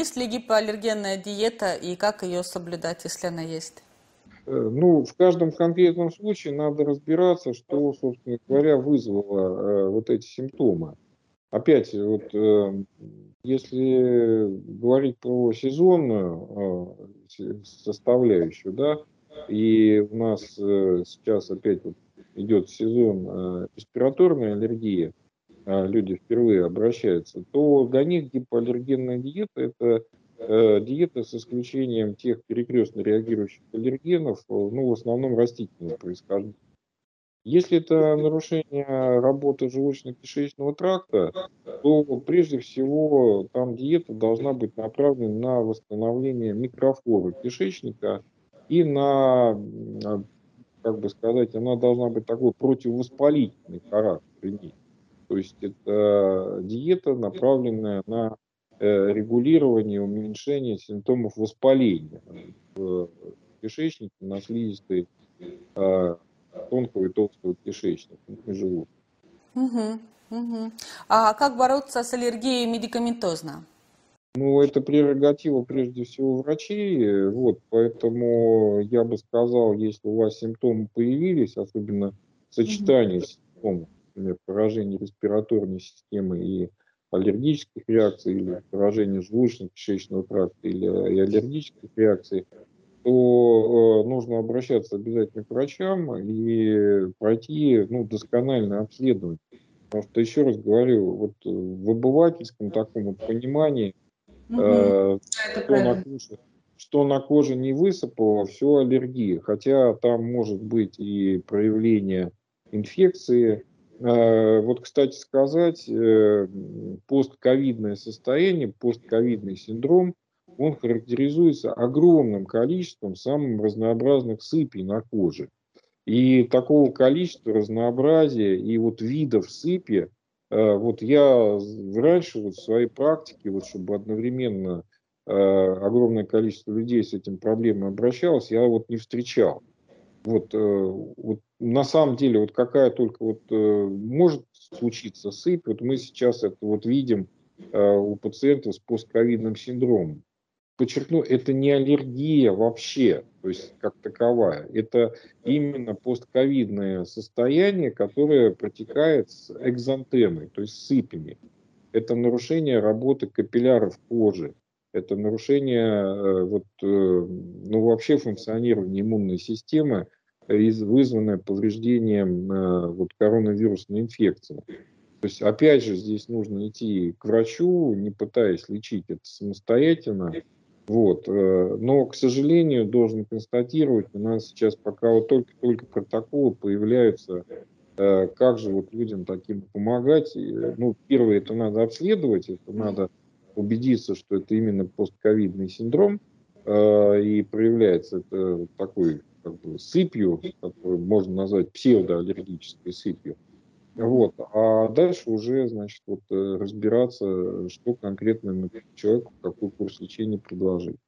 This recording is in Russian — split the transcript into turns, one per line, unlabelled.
есть ли гипоаллергенная диета и как ее соблюдать, если она есть?
Э, ну, в каждом конкретном случае надо разбираться, что, собственно говоря, вызвало э, вот эти симптомы. Опять, вот, э, если говорить про сезонную э, составляющую, да, и у нас э, сейчас опять вот идет сезон э, респираторной аллергии, люди впервые обращаются, то для них гипоаллергенная диета – это э, диета с исключением тех перекрестно реагирующих аллергенов, ну, в основном растительного происхождения. Если это нарушение работы желудочно-кишечного тракта, то прежде всего там диета должна быть направлена на восстановление микрофлоры кишечника и на, а, как бы сказать, она должна быть такой противовоспалительный характер иметь. То есть это диета, направленная на э, регулирование, уменьшение симптомов воспаления в кишечнике, на слизистой а, тонкого и толстого кишечника, ну, желудка.
Угу, угу. А как бороться с аллергией медикаментозно?
Ну, это прерогатива прежде всего врачей, вот, поэтому я бы сказал, если у вас симптомы появились, особенно сочетание mm симптомов, например, поражение респираторной системы и аллергических реакций, или поражение желудочно-кишечного тракта, или и аллергических реакций, то э, нужно обращаться обязательно к врачам и пройти ну, доскональное обследование. Потому что, еще раз говорю, вот в обывательском таком вот понимании, угу. э, что, на коже, что на коже не высыпало, все аллергия. Хотя там может быть и проявление инфекции. Э, вот, кстати сказать, э, постковидное состояние, постковидный синдром – он характеризуется огромным количеством самых разнообразных сыпей на коже. И такого количества разнообразия и вот видов сыпи, э, вот я раньше вот в своей практике, вот чтобы одновременно огромное количество людей с этим проблемой обращалось, я вот не встречал. Вот, э, вот на самом деле вот какая только вот может случиться сыпь, вот мы сейчас это вот видим у пациентов с постковидным синдромом подчеркну, это не аллергия вообще, то есть как таковая. Это именно постковидное состояние, которое протекает с экзантемой, то есть сыпями. Это нарушение работы капилляров кожи. Это нарушение э, вот, э, ну, вообще функционирования иммунной системы, вызванное повреждением э, вот, коронавирусной инфекции. То есть, опять же, здесь нужно идти к врачу, не пытаясь лечить это самостоятельно, вот. Но, к сожалению, должен констатировать, у нас сейчас пока вот только-только протоколы появляются, как же вот людям таким помогать. Ну, первое, это надо обследовать, это надо убедиться, что это именно постковидный синдром, э, и проявляется это такой как бы, сыпью, которую можно назвать псевдоаллергической сыпью. Вот. А дальше уже, значит, вот, э, разбираться, что конкретно человеку, какой курс лечения предложить.